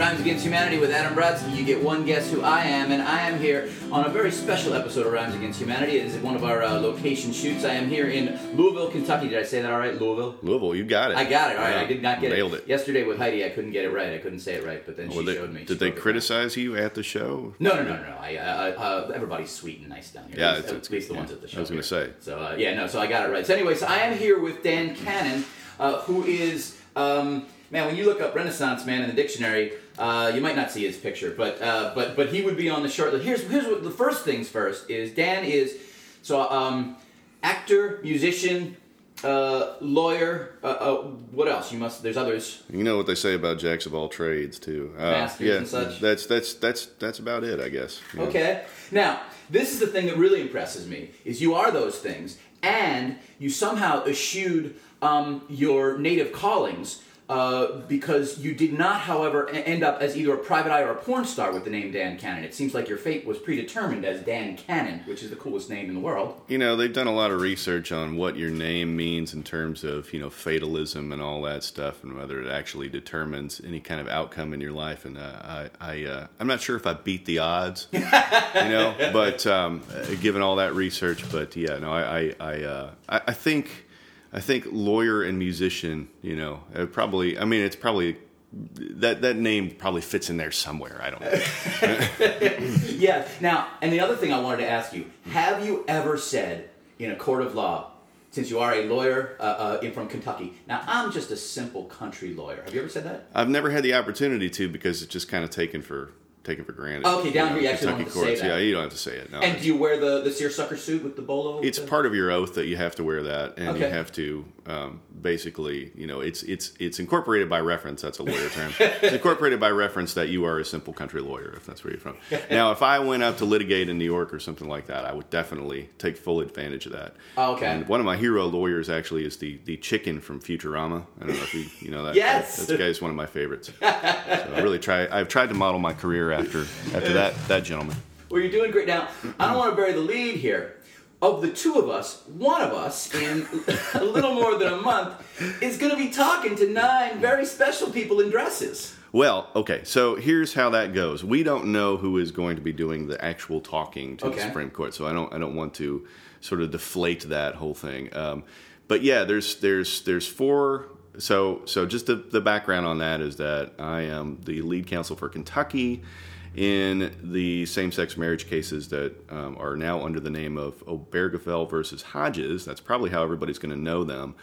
Rhymes Against Humanity with Adam Brodsky. You get one guess who I am, and I am here on a very special episode of Rhymes Against Humanity. It is one of our uh, location shoots. I am here in Louisville, Kentucky. Did I say that all right? Louisville? Louisville, you got it. I got it. All right, Yeah, I did not get Nailed it. it. Yesterday with Heidi, I couldn't get it right. I couldn't say it right, but then Well, she they- showed me. Did they criticize you at the show? No, no, no, no. I, uh, uh, everybody's sweet and nice down here. Yeah, at least, it's- at least the yeah, ones at the show. I was gonna say. So uh, yeah, no. So I got it right. So anyway, so I am here with Dan Cannon, uh, who is um, man. When you look up Renaissance man in the dictionary, uh, you might not see his picture, but uh, but but he would be on the short list. Here's here's what the first things first is. Dan is so um, actor, musician. Uh, lawyer. Uh, uh, what else? You must. There's others. You know what they say about jacks of all trades too. Uh, Masters yeah, and such? That's that's that's that's about it, I guess. Okay. Now, this is the thing that really impresses me: is you are those things, and you somehow eschewed um, your native callings uh, because you did not, however, end up as either a private eye or a porn star with the name Dan Cannon. It seems like your fate was predetermined as Dan Cannon, which is the coolest name in the world. You know, they've done a lot of research on what your name means in terms of, you know, fatalism and all that stuff and whether it actually determines any kind of outcome in your life. And uh, I, I uh, I'm not sure if I beat the odds, you know, but um, given all that research, but yeah, no, I, I, I, uh, I, I think, I think lawyer and musician, you know, uh, probably, I mean, it's probably, that, that name probably fits in there somewhere. I don't know. Yeah. Now, and the other thing I wanted to ask you: Have you ever said in a court of law, since you are a lawyer uh, uh, from Kentucky? Now, I'm just a simple country lawyer. Have you ever said that? I've never had the opportunity to because it's just kind of taken for taken for granted. Okay, down here you actually don't Kentucky have to say courts. that. Yeah, you don't have to say it. No, And do you wear the the seersucker suit with the bolo? it's The- part of your oath that you have to wear that, and you have to um, basically, you know, it's it's it's incorporated by reference. That's a lawyer term. it's incorporated by reference that you are a simple country lawyer, if that's where you're from. now, if I went up to litigate in New York or something like that, I would definitely take full advantage of that. Oh, okay. And one of my hero lawyers actually is the the chicken from Futurama. I don't know if you you know that. Yes! that, that guy's one of my favorites. so I really try. I've tried to model my career after after that that gentleman. Well, you're doing great. Now, I don't want to bury the lead here. Of the two of us, one of us in a little more than a month is going to be talking to nine very special people in dresses. Well, okay, so here's how that goes. We don't know who is going to be doing the actual talking to the Supreme Court, so I don't I don't want to sort of deflate that whole thing. Um, but yeah, there's there's there's four. So so just the the background on that is that I am the lead counsel for Kentucky in the same-sex marriage cases that um, are now under the name of Obergefell versus Hodges. That's probably how everybody's going to know them.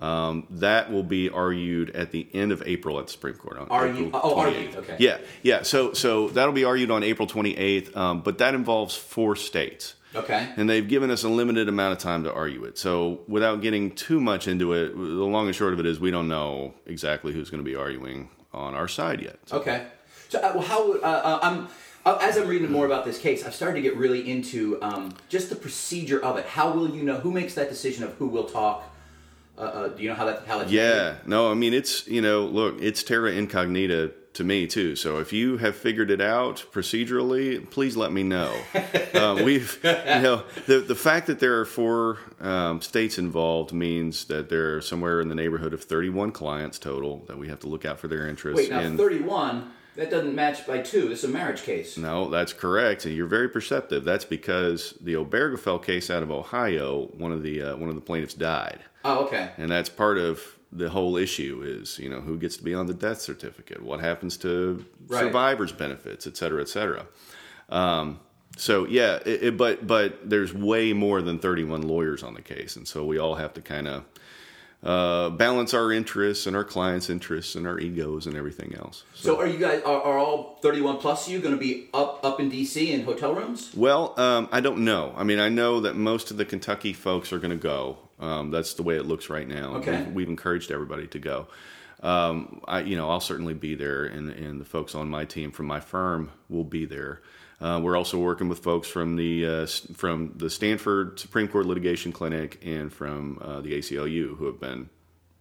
Um, that will be argued at the end of April at the Supreme Court. On April oh, 28th. argued, okay. Yeah, yeah. So, so that'll be argued on April 28th, um, but that involves four states. Okay. And they've given us a limited amount of time to argue it. So, without getting too much into it, the long and short of it is we don't know exactly who's going to be arguing on our side yet. So, Okay. So, uh, how uh, uh, I'm uh, as I'm reading more about this case, I've started to get really into um, just the procedure of it. How will you know who makes that decision of who will talk? Uh, uh, do you know how that how that's Yeah, no, I mean it's you know, look, it's terra incognita to me too. So if you have figured it out procedurally, please let me know. um, we've you know the the fact that there are four um, states involved means that there are somewhere in the neighborhood of 31 clients total that we have to look out for their interests. Wait, now And- 31. That doesn't match by two. It's a marriage case. no, that's correct. And you're very perceptive. That's because the Obergefell case out of Ohio, one of the uh, one of the plaintiffs died. Oh, okay. and that's part of the whole issue is you know who gets to be on the death certificate what happens to Right. survivors benefits et cetera et cetera um, so yeah it, it, but but there's way more than 31 lawyers on the case and so we all have to kind of uh, balance our interests and our clients interests and our egos and everything else So, are you guys are, are all 31 plus you going to be up up in DC in hotel rooms? Well, um, I don't know. I mean, I know that most of the Kentucky folks are going to go. Um, that's the way it looks right now. Okay. We've, we've encouraged everybody to go. Um, I, you know, I'll certainly be there, and, and the folks on my team from my firm will be there. Uh, we're also working with folks from the uh, from the Stanford Supreme Court Litigation Clinic and from uh, the ACLU, who have been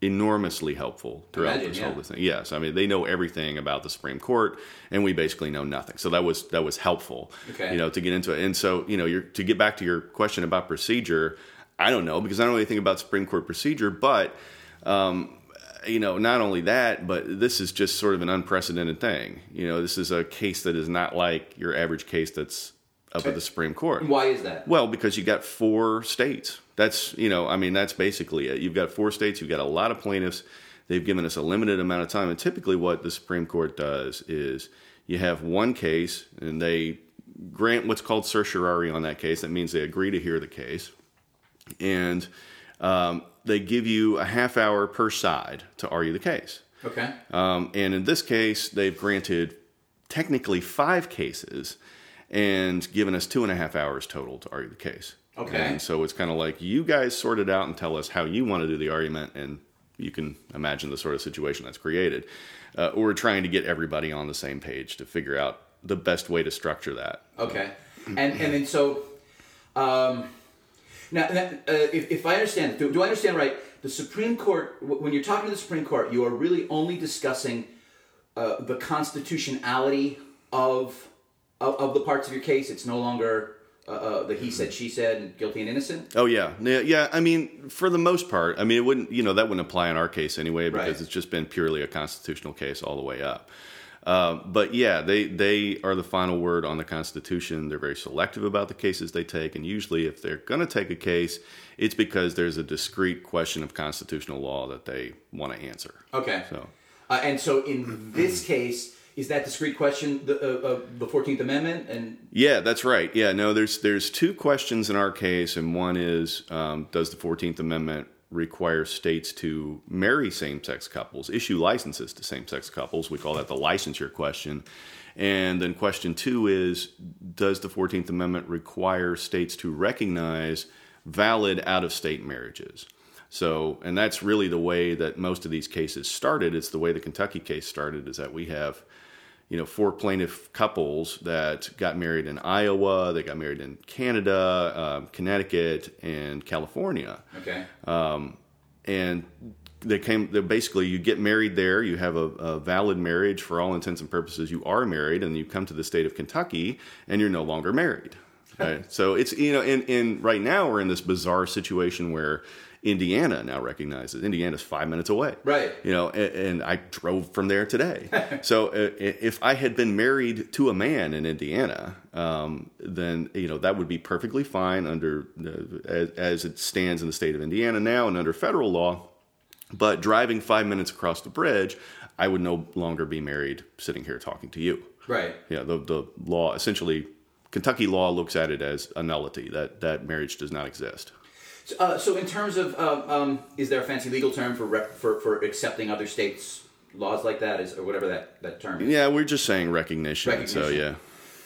enormously helpful throughout Imagine, this yeah. whole thing. Yes, I mean they know everything about the Supreme Court, and we basically know nothing. So that was that was helpful, Okay. you know, to get into it. And so you know, you're, to get back to your question about procedure, I don't know because I don't know anything about Supreme Court procedure, but um, you know, not only that, but this is just sort of an unprecedented thing. You know, this is a case that is not like your average case that's up at the Supreme Court. Why is that? Well, because you got four states. That's you know, I mean, that's basically it. You've got four states. You've got a lot of plaintiffs. They've given us a limited amount of time, and typically, what the Supreme Court does is you have one case, and they grant what's called certiorari on that case. That means they agree to hear the case, and um, they give you a half hour per side to argue the case. Okay. Um, and in this case, they've granted technically five cases and given us two and a half hours total to argue the case. Okay. And so it's kind of like you guys sort it out and tell us how you want to do the argument, and you can imagine the sort of situation that's created. Uh, we're trying to get everybody on the same page to figure out the best way to structure that. Okay. And and then so, um, now, uh, if, if I understand, do, do I understand right? The Supreme Court, when you're talking to the Supreme Court, you are really only discussing uh, the constitutionality of, of of the parts of your case. It's no longer uh, uh, the he said, she said, guilty and innocent. Oh yeah, yeah, yeah. I mean, for the most part, I mean, it wouldn't, you know, that wouldn't apply in our case anyway because Right. it's just been purely a constitutional case all the way up. Um, but yeah, they they are the final word on the Constitution. They're very selective about the cases they take, and usually, if they're going to take a case, it's because there's a discrete question of constitutional law that they want to answer. Okay. So Uh, and so in this case, is that discrete question the uh, uh, the Fourteenth Amendment and Yeah, that's right. Yeah, no, there's there's two questions in our case, and one is um, does the Fourteenth Amendment require states to marry same-sex couples, issue licenses to same-sex couples? We call that the licensure question. And then question two is does the Fourteenth Amendment require states to recognize valid out-of-state marriages? So, and that's really the way that most of these cases started. It's the way the Kentucky case started. Is that we have you know, four plaintiff couples that got married in Iowa, they got married in Canada, um, Connecticut, and California, okay? Um, and they came. They basically, you get married there, you have a, a valid marriage for all intents and purposes. You are married, and you come to the state of Kentucky, and you're no longer married. Right? so it's you know, in in right now we're in this bizarre situation where Indiana now recognizes Indiana's five minutes away. Right. You know, and, and I drove from there today. so uh, if I had been married to a man in Indiana, um, then you know that would be perfectly fine under the, as, as it stands in the state of Indiana now, and under federal law. But driving five minutes across the bridge, I would no longer be married sitting here talking to you. Right. Yeah, the the law essentially, Kentucky law looks at it as a nullity that that marriage does not exist. So, uh, so in terms of, uh, um, is there a fancy legal term for, rep- for for accepting other states' laws like that, is or whatever that, that term is? Yeah, we're just saying recognition. So yeah.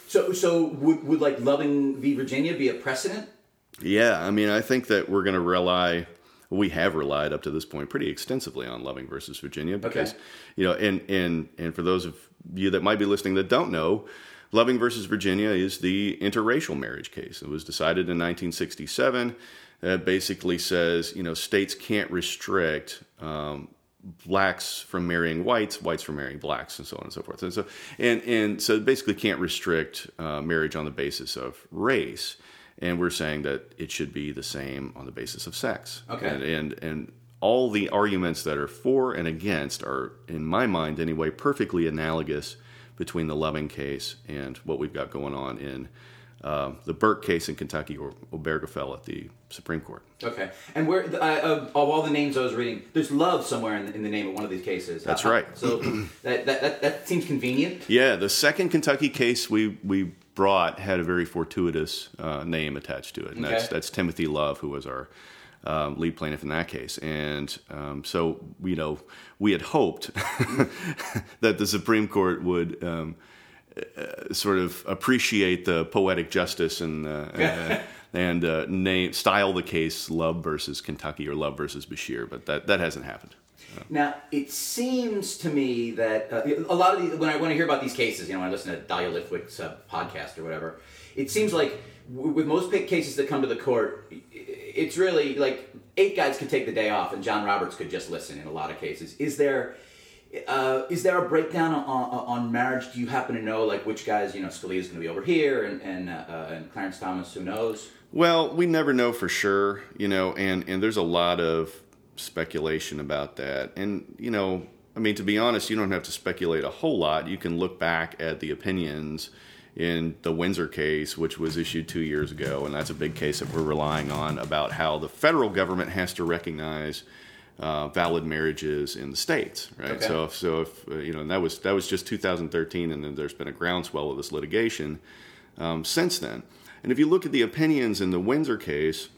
So so would, would like Loving v. Virginia be a precedent? Yeah, I mean, I think that we're going to rely. We have relied up to this point pretty extensively on Loving versus Virginia because, Okay. you know, and and and for those of you that might be listening that don't know, Loving versus Virginia is the interracial marriage case. It was decided in 1967. That basically says, you know, states can't restrict um, blacks from marrying whites, whites from marrying blacks, and so on and so forth. And so, and and so basically can't restrict uh, marriage on the basis of race. And we're saying that it should be the same on the basis of sex. Okay. And and, and all the arguments that are for and against are, in my mind anyway, perfectly analogous between the Loving case and what we've got going on in uh, the Bourke case in Kentucky or Obergefell at the Supreme Court. Okay. And where uh, uh, of all the names I was reading, there's love somewhere in, in the name of one of these cases. That's Uh, right. So that, that that that seems convenient. Yeah, the second Kentucky case we we brought had a very fortuitous uh, name attached to it, and that's that's Timothy Love, who was our um, lead plaintiff in that case. And um, so you know we had hoped that the Supreme Court would. Um, uh, sort of appreciate the poetic justice and uh, uh, and uh, name style the case Love versus Kentucky or Love versus Beshear, but that that hasn't happened. Now it seems to me that uh, a lot of these, when I when I hear about these cases, you know, when I listen to Dahlia Lithwick's uh, podcast or whatever, it seems like w- with most cases that come to the court, it's really like eight guys could take the day off and John Roberts could just listen. In a lot of cases, is there? Uh, is there a breakdown on, on, marriage? Do you happen to know like which guys? You know, Scalia is going to be over here, and and, uh, uh, and Clarence Thomas. Who knows? Well, we never know for sure, you know, and, and there's a lot of speculation about that. And, you know, I mean, to be honest, you don't have to speculate a whole lot. You can look back at the opinions in the Windsor case, which was issued two years ago, and that's a big case that we're relying on about how the federal government has to recognize uh, valid marriages in the states, right? Okay. So, so if uh, you know, and that was that was just 2013, and then there's been a groundswell of this litigation um, since then. And if you look at the opinions in the Windsor case,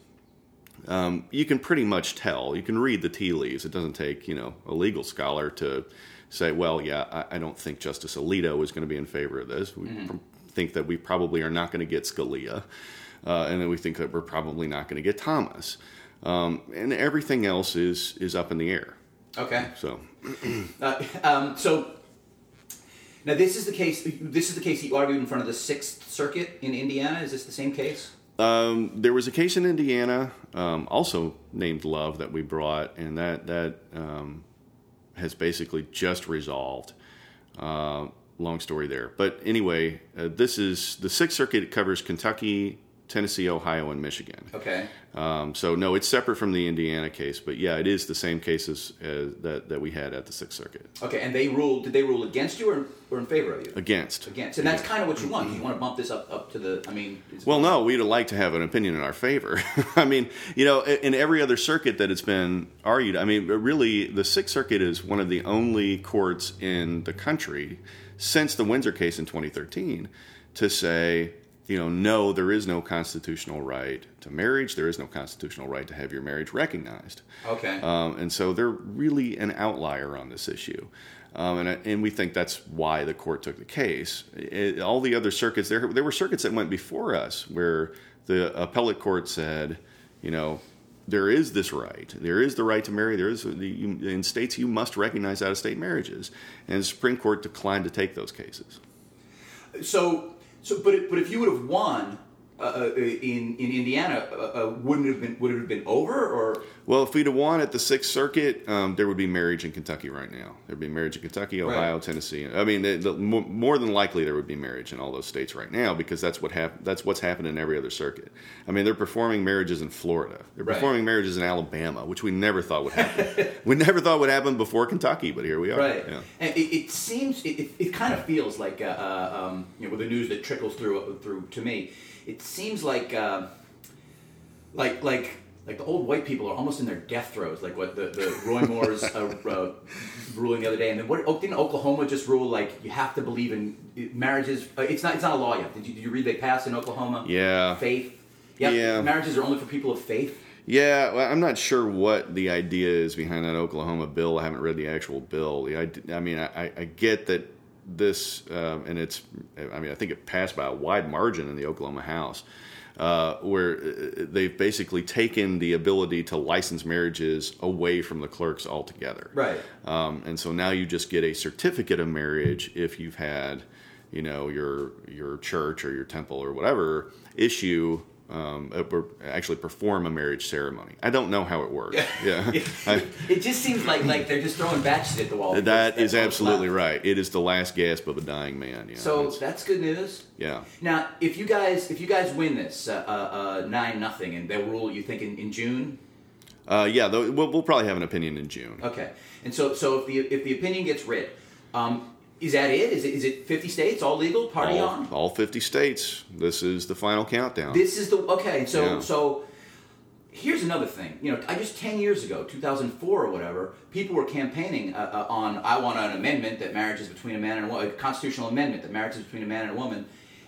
um, you can pretty much tell. You can read the tea leaves. It doesn't take you know a legal scholar to say, well, yeah, I, I don't think Justice Alito is going to be in favor of this. We pr- think that we probably are not going to get Scalia, uh, and then we think that we're probably not going to get Thomas, um, and everything else is is up in the air. Okay. So Uh, um, so now this is the case. This is the case that you argued in front of the Sixth Circuit in Indiana. Is this the same case? Um, there was a case in Indiana, um, also named Love, that we brought, and that that um, has basically just resolved. Uh, long story there, but anyway, uh, this is the Sixth Circuit covers Kentucky, Tennessee, Ohio, and Michigan. Okay. Um, so no, it's separate from the Indiana case, but yeah, it is the same cases as that that we had at the Sixth Circuit Okay. And they ruled. Did they rule against you or, or in favor of you? against. Against. And that's kind of what you want. You want to bump this up up to the. I mean. Well, no, we'd like to have an opinion in our favor. I mean, you know, in every other circuit that it's been argued, I mean, really, the Sixth Circuit is one of the only courts in the country since the Windsor case in 2013 to say, you know, no, there is no constitutional right to marriage. There is no constitutional right to have your marriage recognized. Okay. Um, and so they're really an outlier on this issue. Um, and, and we think that's why the court took the case. It, all the other circuits, there, there were circuits that went before us where the appellate court said, you know, there is this right. There is the right to marry. There is in states you must recognize out-of-state marriages, and the Supreme Court declined to take those cases. So, so, but but if you would have won uh, uh, in in Indiana, uh, uh, wouldn't have been would it have been over or? Well, if we'd have won at the Sixth Circuit, um, there would be marriage in Kentucky right now. There'd be marriage in Kentucky, Ohio, Right. Tennessee. I mean, the, the, more than likely there would be marriage in all those states right now because that's what hap- That's what's happened in every other circuit. I mean, they're performing marriages in Florida. They're Right. performing marriages in Alabama, which we never thought would happen. we never thought would happen before Kentucky, but here we are. Right. Yeah. And it, it seems it, it, kind of feels like um, you know with the news that trickles through through to me, it seems like uh, like like like the old white people are almost in their death throes, like what the, the Roy Moore's uh, uh, ruling the other day, and then what oh, didn't Oklahoma just rule like you have to believe in marriages? Uh, it's not it's not a law yet. Did you, did you read they passed in Oklahoma? Yeah. Faith. Yep. Yeah. Marriages are only for people of faith. Yeah, well, I'm not sure what the idea is behind that Oklahoma bill. I haven't read the actual bill. The I mean, I, I get that this, um, and it's, I mean, I think it passed by a wide margin in the Oklahoma House, uh, where uh, they've basically taken the ability to license marriages away from the clerks altogether. Right. Um, and so now you just get a certificate of marriage if you've had, you know, your your church or your temple or whatever issue um, uh, actually perform a marriage ceremony. I don't know how it works. Yeah, I, it just seems like like they're just throwing batches at the wall. that that's absolutely right. It is the last gasp of a dying man. Yeah. So that's good news. yeah. Now, if you guys if you guys win this uh, uh, uh, nine nothing, and they'll rule, you think in, in June? Uh, yeah, though, we'll, we'll probably have an opinion in June. Okay. And so so if the if the opinion gets writ, um, is that it? Is it is it fifty states all legal? Party all, on. all 50 states. This is the final countdown. This is the okay. So Yeah. so here's another thing. You know, I just ten years ago, two thousand four or whatever, people were campaigning uh, uh, on I want an amendment that marriage is between a man and a woman, a constitutional amendment that marriage is between a man and a woman,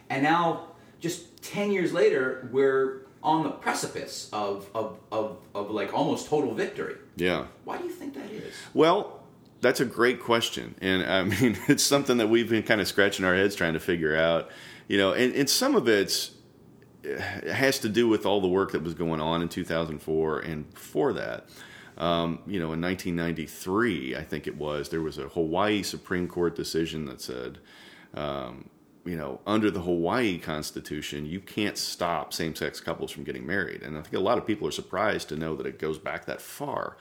and now just ten years later, we're on the precipice of of, of, of like almost total victory. yeah. Why do you think that is? Well, that's a great question, and I mean it's something that we've been kind of scratching our heads trying to figure out. You know, and, and some of it's it has to do with all the work that was going on in 2004 and before that. Um, you know, in 1993, I think it was, there was a Hawaii Supreme Court decision that said, um, you know, under the Hawaii Constitution, you can't stop same sex couples from getting married. And I think a lot of people are surprised to know that it goes back that far.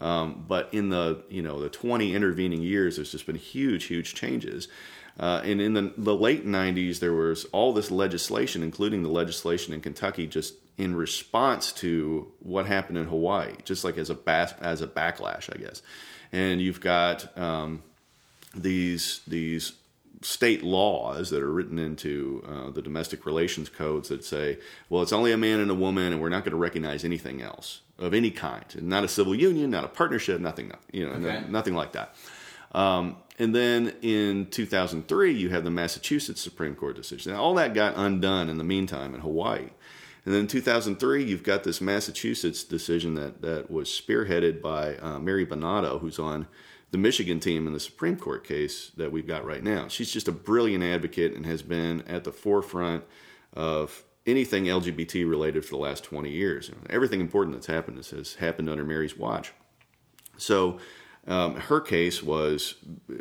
Um, but in the you know the 20 intervening years, there's just been huge, huge changes. Uh, and in the, the late 90s, there was all this legislation, including the legislation in Kentucky, just in response to what happened in Hawaii, just like as a bas- as a backlash, I guess. And you've got um, these these state laws that are written into uh, the domestic relations codes that say, well, it's only a man and a woman, and we're not going to recognize anything else of any kind, and not a civil union, not a partnership, nothing, you know, okay. nothing like that. Um, and then in 2003, you have the Massachusetts Supreme Court decision. Now, all that got undone in the meantime in Hawaii. And then in 2003, you've got this Massachusetts decision that, that was spearheaded by uh, Mary Bonauto, who's on the Michigan team in the Supreme Court case that we've got right now. She's just a brilliant advocate and has been at the forefront of anything LGBT related for the last 20 years. Everything important that's happened has happened under Mary's watch. So um, her case was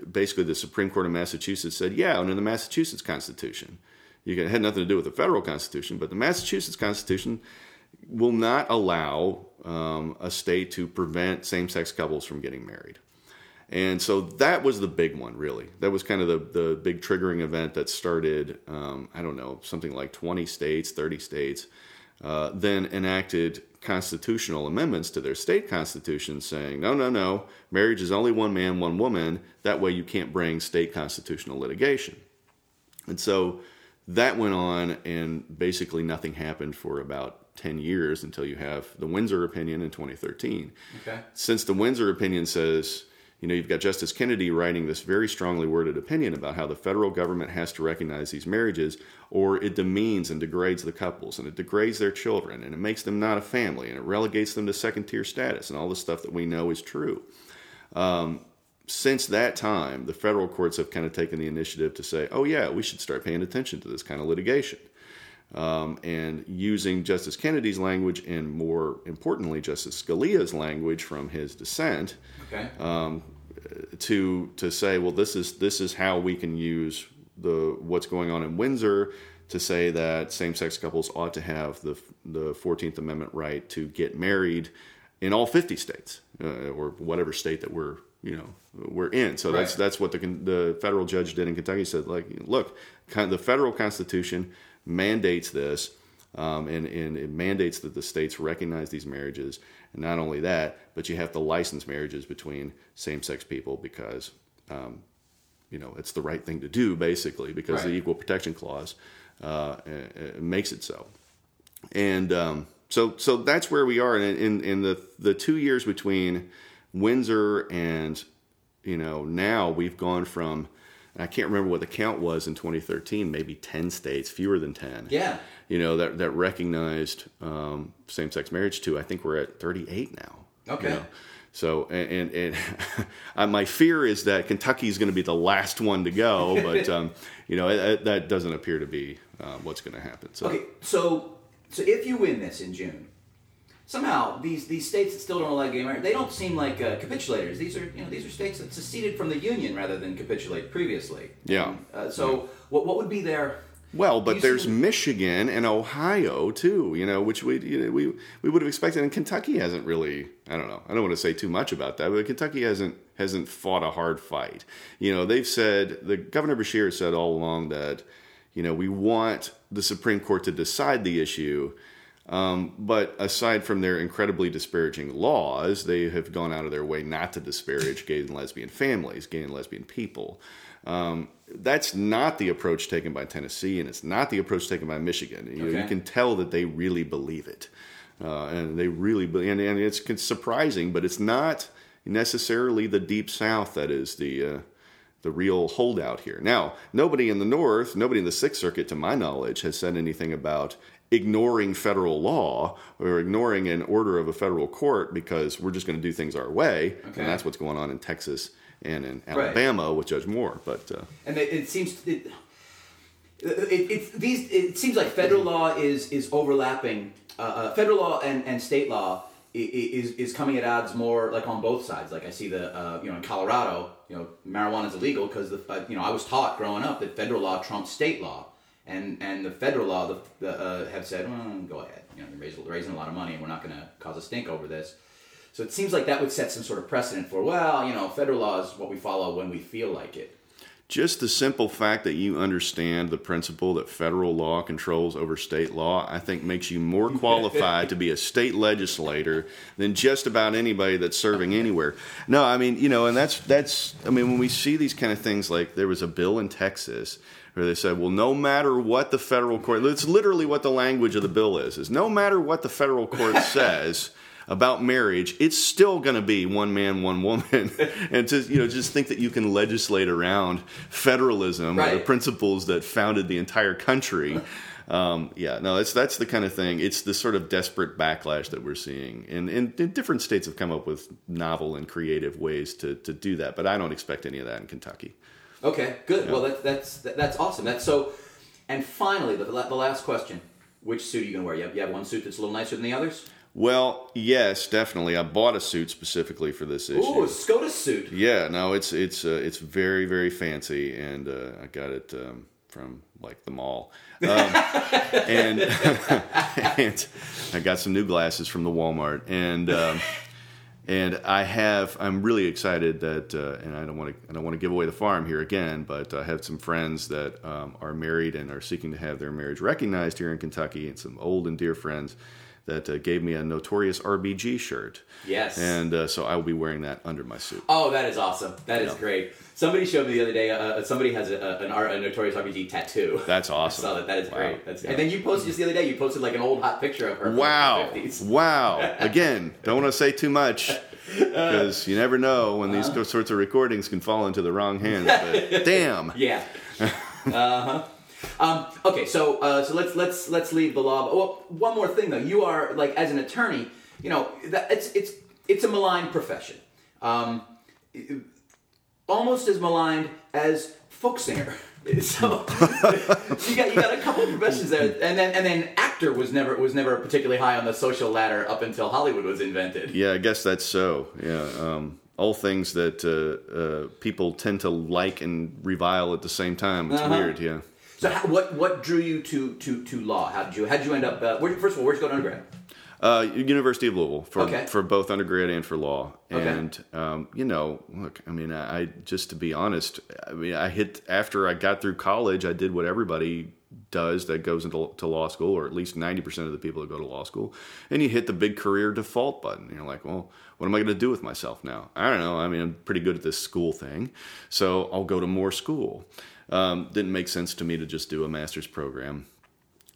basically the Supreme Court of Massachusetts said, yeah, under the Massachusetts Constitution, you had nothing to do with the federal Constitution, but the Massachusetts Constitution will not allow um, a state to prevent same-sex couples from getting married. And so that was the big one, really. That was kind of the, the big triggering event that started, um, I don't know, something like 20 states, 30 states, uh, then enacted constitutional amendments to their state constitutions saying, no, no, no, marriage is only one man, one woman. That way you can't bring state constitutional litigation. And so that went on, and basically nothing happened for about 10 years until you have the Windsor opinion in 2013. Okay. Since the Windsor opinion says, you know, you've got Justice Kennedy writing this very strongly worded opinion about how the federal government has to recognize these marriages, or it demeans and degrades the couples, and it degrades their children, and it makes them not a family, and it relegates them to second tier status, and all the stuff that we know is true. Um, since that time, the federal courts have kind of taken the initiative to say, oh, yeah, we should start paying attention to this kind of litigation. Um, and using Justice Kennedy's language and more importantly, Justice Scalia's language from his dissent okay. um, to to say, well, this is this is how we can use the what's going on in Windsor to say that same-sex couples ought to have the the Fourteenth Amendment right to get married in all 50 states uh, or whatever state that we're you know we're in. So right. that's that's what the the federal judge did in Kentucky. Said like, look, the federal constitution mandates this. Um, and, and it mandates that the states recognize these marriages. And not only that, but you have to license marriages between same sex people because, um, you know, it's the right thing to do, basically, because right. the Equal Protection Clause uh, makes it so. And um, so, so that's where we are. And in, in the, the two years between Windsor and, you know, now we've gone from I can't remember what the count was in 2013, maybe 10 states, fewer than 10. Yeah. You know, that, that recognized um, same sex marriage too. I think we're at 38 now. Okay. You know? So, and, and, and my fear is that Kentucky is going to be the last one to go, but, um, you know, it, it, that doesn't appear to be uh, what's going to happen. So. Okay, so, so if you win this in June, somehow these these states that still don't allow gay marriage, they don't seem like uh, capitulators. These are you know these are states that seceded from the union rather than capitulate previously. Yeah. uh, so yeah. what what would be their well, but there's see... Michigan and Ohio too, you know, which we you know, we we would have expected, and Kentucky hasn't really. I don't know. I don't want to say too much about that, but Kentucky hasn't hasn't fought a hard fight. You know, they've said the Governor Beshear said all along that you know we want the Supreme Court to decide the issue um, but aside from their incredibly disparaging laws, they have gone out of their way not to disparage gay and lesbian families, gay and lesbian people. Um, that's not the approach taken by Tennessee, and it's not the approach taken by Michigan. You, okay. know, you can tell that they really believe it, uh, and they really believe. And, and, it's surprising, but it's not necessarily the deep South that is the uh, the real holdout here. Now, nobody in the North, nobody in the Sixth Circuit, to my knowledge, has said anything about ignoring federal law or ignoring an order of a federal court because we're just going to do things our way, okay. and that's what's going on in Texas and in Alabama right. with Judge Moore. But uh, and it, it seems it, it, these it seems like federal law is is overlapping. Uh, uh, federal law and, and state law is is coming at odds more like on both sides. Like I see the uh, you know in Colorado, you know marijuana is illegal because the uh, you know I was taught growing up that federal law trumps state law and and the federal law the, the, uh, have said, mm, go ahead, you know, they're raising, raising a lot of money, and we're not going to cause a stink over this. So it seems like that would set some sort of precedent for, well, you know, federal law is what we follow when we feel like it. just the simple fact that you understand the principle that federal law controls over state law, I think makes you more qualified to be a state legislator than just about anybody that's serving anywhere. No, I mean, you know, and that's that's I mean, when we see these kind of things like there was a bill in Texas where they said, well, no matter what the federal court, it's literally what the language of the bill is, is no matter what the federal court says about marriage, it's still going to be one man, one woman, and to you know just think that you can legislate around federalism Right. or the principles that founded the entire country. Um, yeah, no, that's that's the kind of thing. It's the sort of desperate backlash that we're seeing, and, and, and different states have come up with novel and creative ways to to do that. But I don't expect any of that in Kentucky. Okay, good. Well, that's that's that's awesome. That's so. And finally, the, the last question: Which suit are you going to wear? You have, you have one suit that's a little nicer than the others. Well, yes, definitely. I bought a suit specifically for this issue. Ooh, a SCOTUS suit. Yeah, no, it's it's uh, it's very very fancy, and uh, I got it um, from like the mall, um, and and I got some new glasses from the Walmart, and um, and I have I'm really excited that, uh, and I don't want to I don't want to give away the farm here again, but I have some friends that um, are married and are seeking to have their marriage recognized here in Kentucky, and some old and dear friends. That uh, gave me a notorious RBG shirt, Yes. and uh, so I will be wearing that under my suit. Oh, that is awesome. That is Yeah. great. Somebody showed me the other day. Uh, somebody has a, a, an R, a notorious RBG tattoo. That's I awesome. saw that. That is Wow. great. That's, Yeah. And then you posted just the other day. You posted like an old hot picture of her. Wow. 50s. Wow. Again, don't want to say too much because you never know when these sorts of recordings can fall into the wrong hands. But damn. Yeah. uh huh. Um, okay, so uh, so let's let's let's leave the law. Well, one more thing though. You are like as an attorney, you know, that it's it's it's a maligned profession. Um, almost as maligned as folk singer. So, you got you got a couple of professions there, and then and then actor was never was never particularly high on the social ladder up until Hollywood was invented. Yeah, I guess that's so. Yeah. Um, all things that uh, uh, people tend to like and revile at the same time. It's Uh-huh. weird. Yeah. So how, what what drew you to to to law? How did you how did you end up? Uh, where, first of all, where'd you go to undergrad? Uh, University of Louisville for Okay. for both undergrad and for law. Okay. And um, you know, look, I mean, I, I just to be honest, I mean, I hit after I got through college, I did what everybody does that goes into to law school, or at least ninety percent of the people that go to law school, and you hit the big career default button. You're like, well, what am I going to do with myself now? I don't know. I mean, I'm pretty good at this school thing, so I'll go to more school. Um, didn't make sense to me to just do a master's program.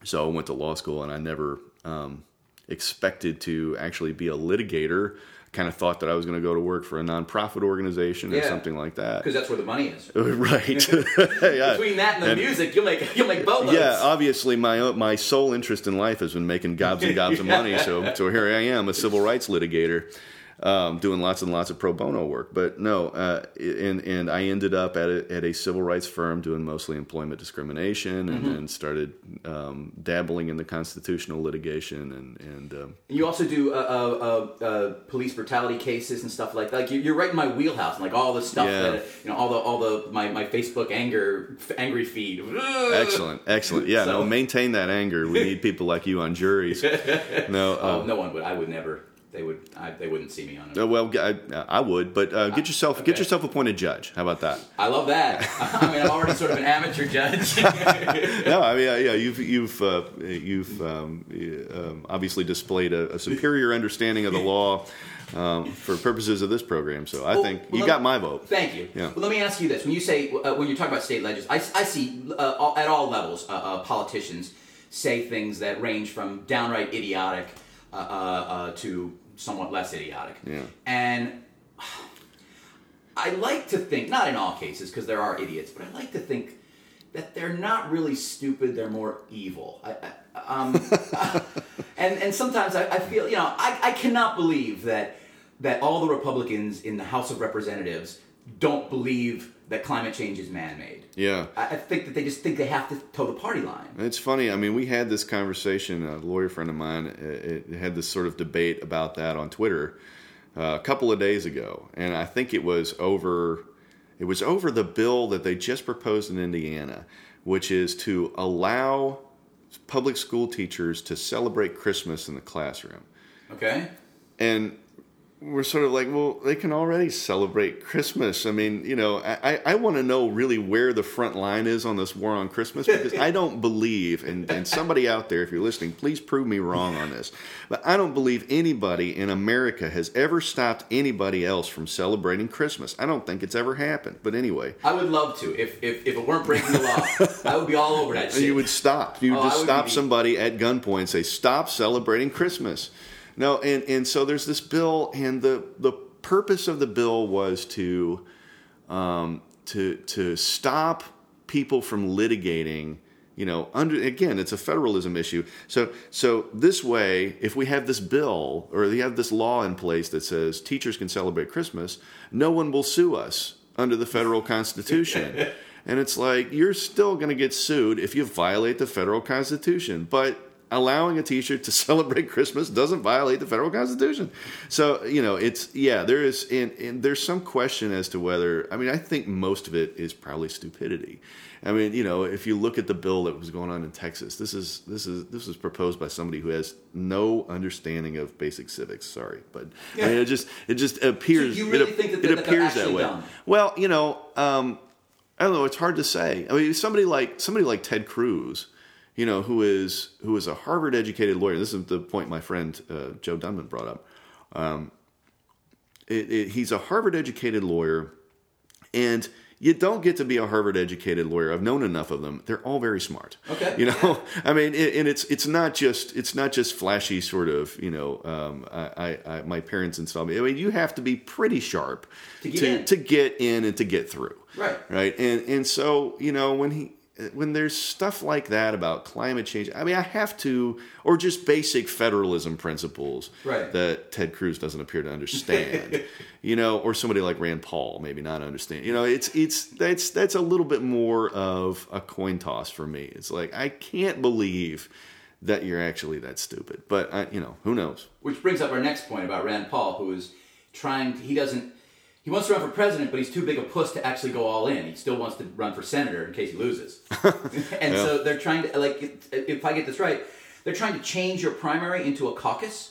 So I went to law school, and I never um, expected to actually be a litigator. Kind of thought that I was going to go to work for a nonprofit organization or Yeah. something like that. Because that's where the money is. right. yeah. Between that and the And- music, you'll make you'll make boatloads. Yeah, obviously my my sole interest in life has been making gobs and gobs of money. So so here I am, a civil rights litigator, um, doing lots and lots of pro bono work. But no, uh, and and I ended up at a, at a civil rights firm doing mostly employment discrimination, and then started um, dabbling in the constitutional litigation and and. Um, You also do uh, uh, uh, uh, police brutality cases and stuff like that. Like you- you're right in my wheelhouse, and like all the stuff Yeah. that you know, all the all the my, my Facebook anger angry feed. Excellent, excellent. Yeah, So- no, maintain that anger. We need people like you on juries. No, Oh, um, no one would. I would never. They would. I, they wouldn't see me on it. Uh, well, I, I would, but uh, get yourself get yourself appointed judge. How about that? I love that. I mean, I'm already sort of an amateur judge. No, I mean, uh, yeah, you've you've uh, you've um, uh, um, obviously displayed a, a superior understanding of the law um, for purposes of this program. So I Well, think you got my vote. Thank you. Yeah. Well, let me ask you this: When you say uh, when you're talking about state legis, I, I see uh, all, at all levels uh, uh, politicians say things that range from downright idiotic uh, uh, uh, to somewhat less idiotic. Yeah. And I like to think, not in all cases, because there are idiots, but I like to think that they're not really stupid; they're more evil. I, I, um, and and sometimes I, I feel, you know, I, I cannot believe that that all the Republicans in the House of Representatives don't believe that climate change is man-made. Yeah. I, I think that they just think they have to toe the party line. It's funny. I mean, we had this conversation. A lawyer friend of mine uh, uh, had this sort of debate about that on Twitter uh, a couple of days ago, and I think it was over. It was over the bill that they just proposed in Indiana, which is to allow public school teachers to celebrate Christmas in the classroom. Okay. And we're sort of like, well, they can already celebrate Christmas. I mean, you know, I, I want to know really where the front line is on this war on Christmas because I don't believe, and, and somebody out there, if you're listening, please prove me wrong on this, but I don't believe anybody in America has ever stopped anybody else from celebrating Christmas. I don't think it's ever happened. But anyway, I would love to. If if, if it weren't breaking the law, I would be all over that shit. you would stop. You would Oh, just stop be- somebody at gunpoint and say, "Stop celebrating Christmas." No, and and so there's this bill, and the the purpose of the bill was to um, to to stop people from litigating. You know, under again, it's a federalism issue. So so this way, if we have this bill or we have this law in place that says teachers can celebrate Christmas, no one will sue us under the federal constitution. and it's like you're still going to get sued if you violate the federal constitution, but allowing a teacher to celebrate Christmas doesn't violate the federal constitution. So you know, it's yeah, there is, and, and there's some question as to whether. I mean, I think most of it is probably stupidity. I mean, you know, if you look at the bill that was going on in Texas, this is this is this was proposed by somebody who has no understanding of basic civics. Sorry, but I mean, it just it just appears. you really it, think that it they're- that they're appears that way? dumb? Well, you know, um, I don't know. It's hard to say. I mean, somebody like somebody like Ted Cruz, you know, who is who is a Harvard educated lawyer. This is the point my friend uh, Joe Dunman brought up. Um, it, it, he's a Harvard educated lawyer, and you don't get to be a Harvard educated lawyer. I've known enough of them; they're all very smart. Okay. you know, I mean, it, and it's it's not just it's not just flashy sort of. You know, um, I, I, I my parents installed me. I mean, you have to be pretty sharp To get to, in. to get in and to get through. Right. Right. And and so you know when he when there's stuff like that about climate change, I mean, I have to, or just basic federalism principles Right. that Ted Cruz doesn't appear to understand, you know, or somebody like Rand Paul maybe not understand. You know, it's it's that's that's a little bit more of a coin toss for me. It's like I can't believe that you're actually that stupid, but I, you know, who knows? Which brings up our next point about Rand Paul, who is trying. He doesn't. He wants to run for president, but he's too big a puss to actually go all in. He still wants to run for senator in case he loses. and so they're trying to like. If I get this right, they're trying to change your primary into a caucus.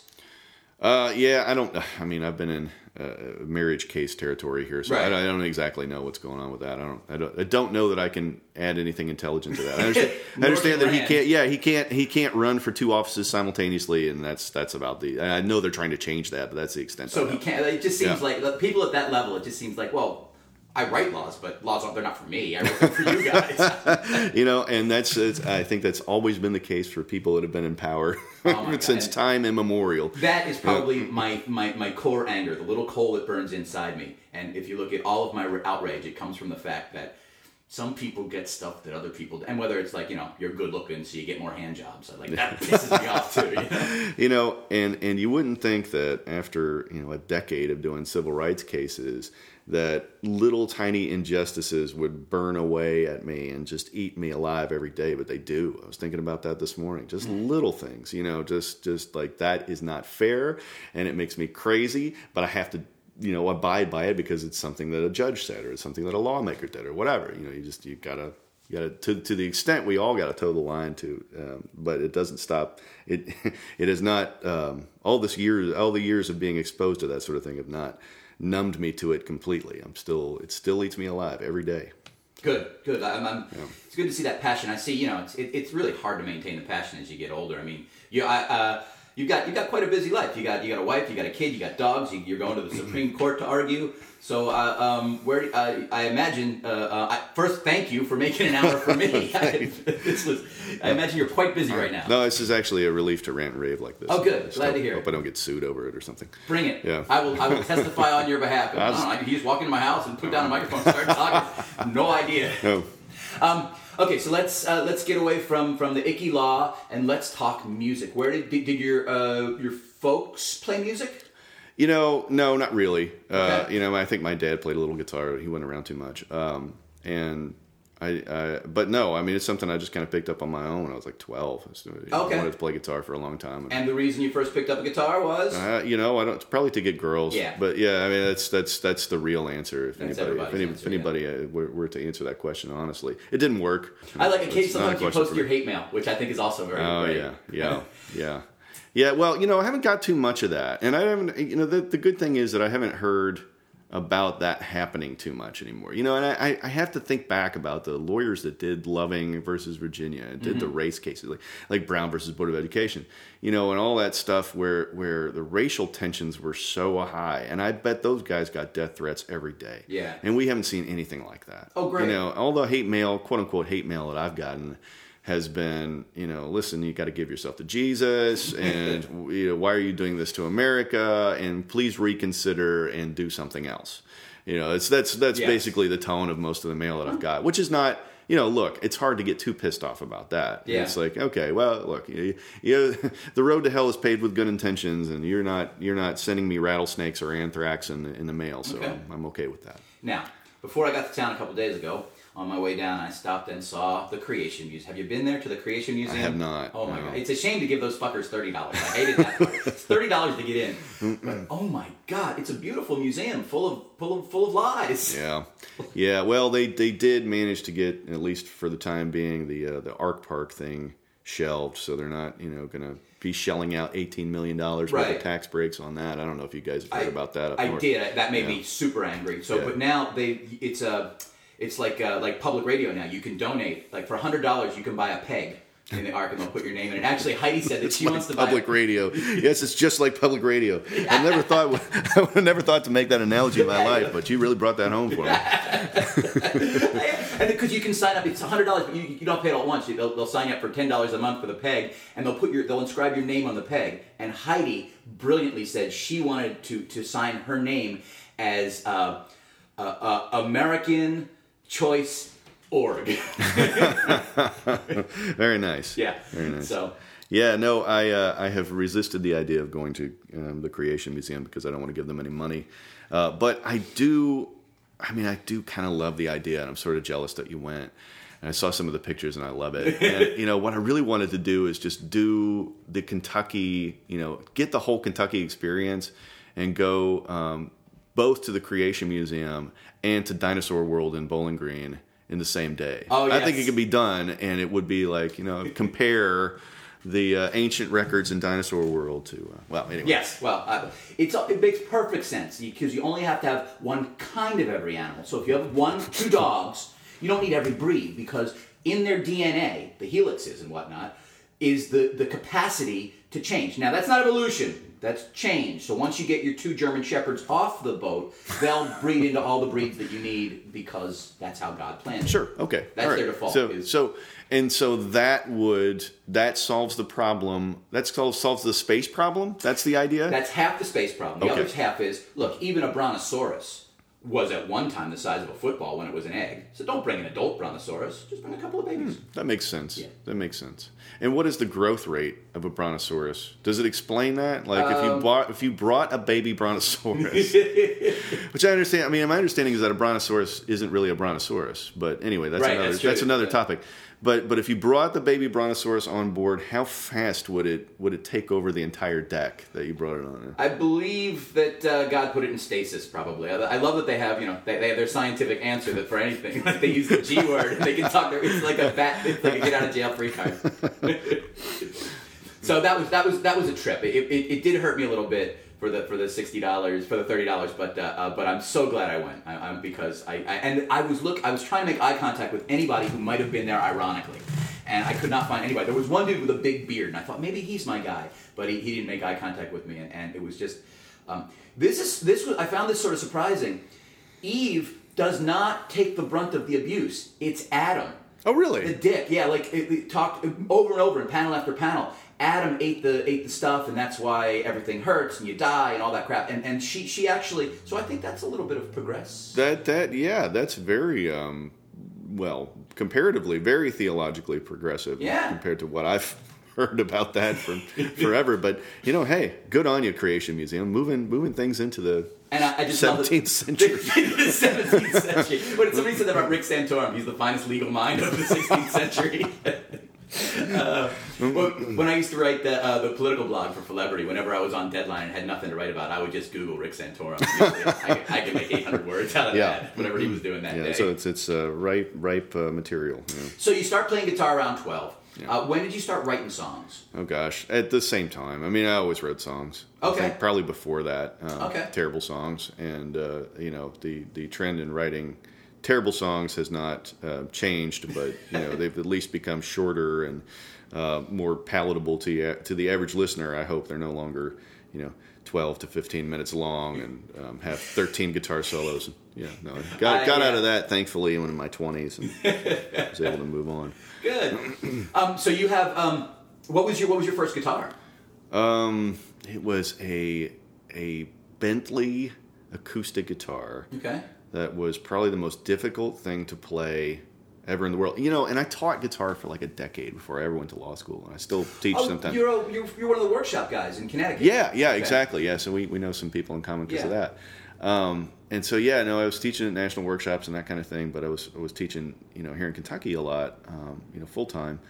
Uh, yeah, I don't. I mean, I've been in uh, marriage case territory here, so I, Right. don't, I don't exactly know what's going on with that. I don't. I don't. I don't know that I can add anything intelligent to that. I understand, I understand that he can't. Yeah, he can't. He can't run for two offices simultaneously, and that's that's about the. I know they're trying to change that, but that's the extent. So he can't. It just seems Yeah. like like, people at that level. It just seems like well. I write laws, but laws aren't, they're not for me. I write them for you guys. you know, and that's. I think that's always been the case for people that have been in power Oh since God. time immemorial. That is probably my, my, my core anger, the little coal that burns inside me. And if you look at all of my outrage, it comes from the fact that some people get stuff that other people, and whether it's like you know you're good looking, so you get more hand jobs. I like that pisses me off too. You know? you know and and you wouldn't think that after you know a decade of doing civil rights cases that little tiny injustices would burn away at me and just eat me alive every day but they do. I was thinking about that this morning. Just little things you know just just like that is not fair and it makes me crazy but i have to you know abide by it because it's something that a judge said or it's something that a lawmaker did or whatever. You know you just you gotta you gotta to, to the extent we all got to toe the line to um, but it doesn't stop it it is not um, all this years all the years of being exposed to that sort of thing have not numbed me to it completely i'm still it still eats me alive every day Good, good. I'm, I'm, It's good to see that passion. I see. You know, it's it, it's really hard to maintain the passion as you get older. I mean, you I, uh, you've got you've got quite a busy life. You got you got a wife, you got a kid, you got dogs. You, you're going to the Supreme Court to argue. So, uh, um, where uh, I imagine uh, uh, I, first, thank you for making an hour for me. this was. I imagine you're quite busy right now. no this is actually a relief to rant and rave like this Oh, good. Glad hope- to hear it. hope i don't get sued over it or something Bring it. Yeah. I will. I will testify on your behalf. I know, I just walk into my house and put down a microphone and start talking. No idea. no Um, okay, so let's uh, let's get away from from the icky law and let's talk music. Where did did, did your uh, your folks play music? You know, no, not really. Uh, Okay. you know, I think my dad played a little guitar. He went around too much. Um, and I, I, but no, I mean, it's something I just kind of picked up on my own when I was like 12. I, was, you know, Okay. I wanted to play guitar for a long time. And the reason you first picked up a guitar was uh, you know, I don't probably to get girls. Yeah. But yeah, I mean, that's that's that's the real answer. If That's anybody, if, any, answer, if anybody uh, were, were to answer that question honestly, it didn't work. I like It's occasionally not a sometimes you post your hate mail, which I think is also very Oh great. yeah, yeah, yeah. Yeah, well, you know, I haven't got too much of that, and I haven't. You know, the the good thing is that I haven't heard about that happening too much anymore. You know, and I, I have to think back about the lawyers that did Loving versus Virginia and did mm-hmm. the race cases, like like Brown versus Board of Education, you know, and all that stuff where where the racial tensions were so high, and I bet those guys got death threats every day. Yeah, and we haven't seen anything like that. Oh, great. You know, all the hate mail, quote unquote hate mail that I've gotten has been, you know, listen, you got to give yourself to Jesus, and you know, why are you doing this to America? And please reconsider and do something else. You know, it's that's that's yes. basically the tone of most of the mail that I've got, which is not. You know, look, it's hard to get too pissed off about that. Yeah. It's like, okay, well, look, you, you, the road to hell is paved with good intentions, and you're not you're not sending me rattlesnakes or anthrax in, in the mail, so okay. I'm, I'm okay with that. Now, before I got to town a couple days ago, on my way down, I stopped and saw the Creation Museum. Have you been there to the Creation Museum? I have not. Oh my no. god, it's a shame to give those fuckers thirty dollars. I hated that. it's thirty dollars to get in. But oh my god, it's a beautiful museum full of full of full of lies. Yeah, yeah. Well, they they did manage to get at least for the time being the uh, the Ark Park thing shelved, so they're not you know going to be shelling out eighteen million dollars right. worth of tax breaks on that. I don't know if you guys have heard I, about that. I north. did. That made yeah. me super angry. So, yeah. but now they it's a it's like uh, like public radio now. You can donate like for hundred dollars. You can buy a peg in the ark and they'll put your name in it. Actually, Heidi said that it's she like wants to public buy radio. yes, it's just like public radio. I never thought I would have never thought to make that analogy in my life, but you really brought that home for me. and because you can sign up, it's hundred dollars, but you, you don't pay it all at once. They'll, they'll sign you up for ten dollars a month for the peg, and they'll put your they'll inscribe your name on the peg. And Heidi brilliantly said she wanted to to sign her name as uh, uh, uh, American choice org. Very nice. Yeah. Very nice. So. Yeah, no, I uh, I have resisted the idea of going to um, the Creation Museum because I don't want to give them any money, uh, but I do. I mean, I do kind of love the idea, and I'm sort of jealous that you went. And I saw some of the pictures, and I love it. And you know, what I really wanted to do is just do the Kentucky, you know, get the whole Kentucky experience, and go um, both to the Creation Museum and to Dinosaur World in Bowling Green in the same day. Oh, yes. I think it could be done, and it would be like you know compare the uh, ancient records in Dinosaur World to uh, well anyway. Yes, well, uh, it's it makes perfect sense because you only have to have one kind of every animal. So if you have one, two dogs, you don't need every breed because in their DNA, the helixes and whatnot, is the the capacity to change. Now that's not evolution that's changed. So once you get your two German Shepherds off the boat, they'll breed into all the breeds that you need because that's how God planned it. Sure. Okay. That's right. their default. So, is, so and so that would that solves the problem. That solves solves the space problem. That's the idea. That's half the space problem. The okay. other half is look. Even a brontosaurus was at one time the size of a football when it was an egg. So don't bring an adult brontosaurus. Just bring a couple of babies. Hmm, that makes sense. Yeah. That makes sense. And what is the growth rate of a brontosaurus? Does it explain that? Like um, if you um, bought if you brought a baby brontosaurus, which I understand. I mean, my understanding is that a brontosaurus isn't really a brontosaurus. But anyway, that's right, another that's, that's another topic. But but if you brought the baby brontosaurus on board, how fast would it would it take over the entire deck that you brought it on? I believe that uh, God put it in stasis. Probably. I, love that they have you know they, they have their scientific answer that for anything like they use the G word they can talk. It's like a bat. It's like a get out of jail free card. so that was that was that was a trip. It, it, it did hurt me a little bit for the for the sixty dollars for the thirty dollars, but uh, uh, but I'm so glad I went. I, I'm because I, I, and I was look I was trying to make eye contact with anybody who might have been there ironically, and I could not find anybody. There was one dude with a big beard, and I thought maybe he's my guy, but he, he didn't make eye contact with me, and, and it was just um, this is this was I found this sort of surprising. Eve does not take the brunt of the abuse. It's Adam. Oh, really? The dick, yeah. Like it, it talked over and over in panel after panel, Adam ate the ate the stuff, and that's why everything hurts and you die and all that crap. And and she she actually. So I think that's a little bit of progress. That that yeah, that's very um, well comparatively very theologically progressive. Yeah. compared to what I've heard about that for forever. But you know, hey, good on you, Creation Museum, moving moving things into the and I, I just 17th century. the 17th century. But somebody said that about Rick Santorum. He's the finest legal mind of the 16th century. uh, when I used to write the, uh, the political blog for Celebrity, whenever I was on deadline and had nothing to write about, I would just Google Rick Santorum. I, I could make 800 words out of yeah. that whenever he was doing that yeah, day. So it's it's uh, ripe ripe uh, material. So you start playing guitar around 12. Yeah. Uh, when did you start writing songs? Oh gosh, at the same time. I mean, I always wrote songs. Okay. probably before that. Um, Okay. Terrible songs, and uh, you know the the trend in writing terrible songs has not uh, changed, but you know they've at least become shorter and uh, more palatable to you, to the average listener. I hope they're no longer you know. 12 to 15 minutes long and um, have 13 guitar solos. And, Yeah, no, I got, got out yeah. of that thankfully when in my 20s and was able to move on. Good. um, so you have um, what was your what was your first guitar? Um, it was a a Bentley acoustic guitar Okay. that was probably the most difficult thing to play ever in the world. You know, and I taught guitar for like a decade before I ever went to law school, and I still teach Oh, sometimes. you're, a, you're you're one of the workshop guys in Connecticut. Yeah, yeah, Okay. exactly. Yeah, so we, we know some people in common because of that. Um, and so yeah, no, I was teaching at national workshops and that kind of thing, but I was I was teaching you know here in Kentucky a lot, um, you know, full time.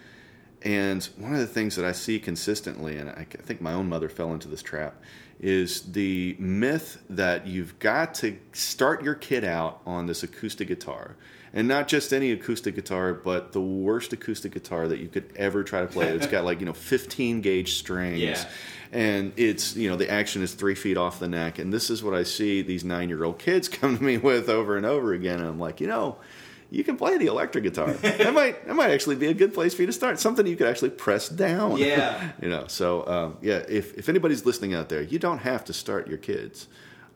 And one of the things that I see consistently, and I think my own mother fell into this trap, is the myth that you've got to start your kid out on this acoustic guitar. And not just any acoustic guitar, but the worst acoustic guitar that you could ever try to play. It's got like, you know, 15 gauge strings. Yeah. And it's, you know, the action is three feet off the neck. And this is what I see these nine year old kids come to me with over and over again. And I'm like, you know, you can play the electric guitar. that might that might actually be a good place for you to start. Something you could actually press down. Yeah. you know. So um, yeah, if if anybody's listening out there, you don't have to start your kids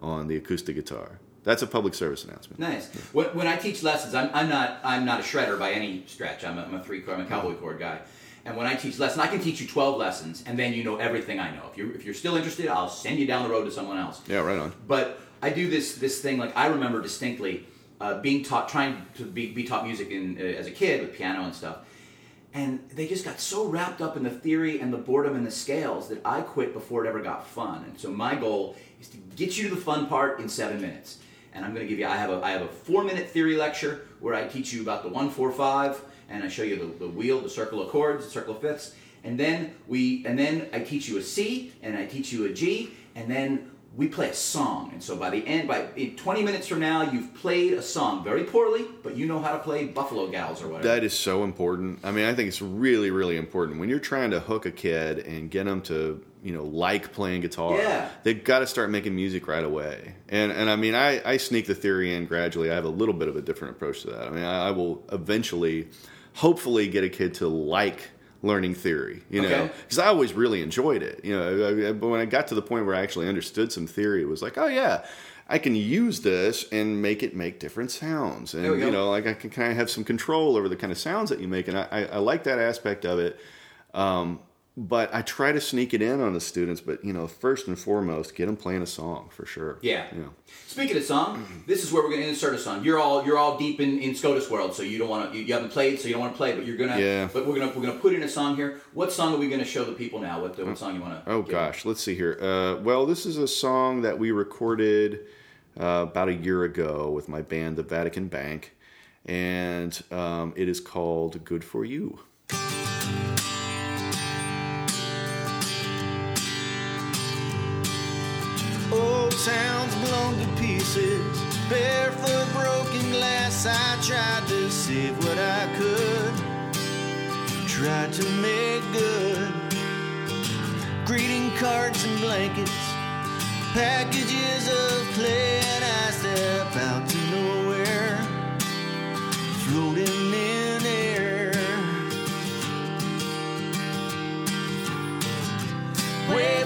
on the acoustic guitar. That's a public service announcement. Nice. When, when I teach lessons, I'm, I'm not I'm not a shredder by any stretch. I'm a, I'm a three chord, I'm a cowboy chord guy. And when I teach lessons, I can teach you 12 lessons, and then you know everything I know. If you're if you're still interested, I'll send you down the road to someone else. Yeah, right on. But I do this this thing like I remember distinctly uh, being taught, trying to be, be taught music in, uh, as a kid with piano and stuff, and they just got so wrapped up in the theory and the boredom and the scales that I quit before it ever got fun. And so my goal is to get you to the fun part in seven minutes. And I'm going to give you I have a I have a four minute theory lecture where I teach you about the one four five and I show you the, the wheel, the circle of chords, the circle of fifths, and then we and then I teach you a C and I teach you a G and then we play a song. And so by the end, by in 20 minutes from now, you've played a song very poorly, but you know how to play Buffalo Gals or whatever. That is so important. I mean, I think it's really, really important when you're trying to hook a kid and get them to, you know, like playing guitar. Yeah. They've got to start making music right away. And and I mean, I, I sneak the theory in gradually. I have a little bit of a different approach to that. I mean, I, I will eventually, hopefully, get a kid to like learning theory. You know, because I always really enjoyed it. You know, I- but when I got to the point where I actually understood some theory, it was like, oh yeah. I can use this and make it make different sounds, and There we go. you know, like I can kind of have some control over the kind of sounds that you make, and I, I, I like that aspect of it. Um, but I try to sneak it in on the students. But you know, first and foremost, get them playing a song for sure. Yeah. You know. Speaking of song, this is where we're going to insert a song. You're all you're all deep in, in SCOTUS world, so you don't want to you, you haven't played, so you don't want to play, but you're gonna. Yeah. But we're gonna we're gonna put in a song here. What song are we going to show the people now? What what song you want to? Oh gosh, let's see here. Uh, well, this is a song that we recorded uh, about a year ago with my band, the Vatican Bank, and um, it is called "Good for You." I tried to save what I could, tried to make good. Greeting cards and blankets, packages of clay, and I step out to nowhere, floating in air. Wait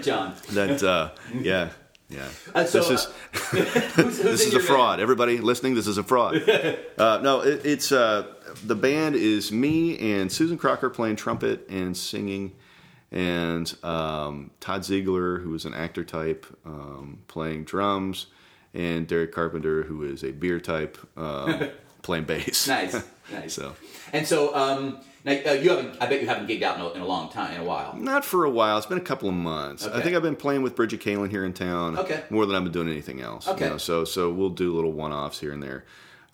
favorite, John. That uh, yeah. Yeah, Uh, so, this is uh, who's- who's this is a fraud. Everybody listening, this is a fraud. uh, no, it, it's uh, the band is me and Susan Crocker playing trumpet and singing, and um, Todd Ziegler, who is an actor type, um, playing drums, and Derek Carpenter, who is a beer type, um, playing bass. Nice, nice. So And so, um, now uh, you haven't. I bet you haven't gigged out in a, in a long time, in a while. not for a while. It's been a couple of months. I think I've been playing with Bridget Kalen here in town. Okay. More than I've been doing anything else. you Okay. know, so so we'll do little one offs here and there.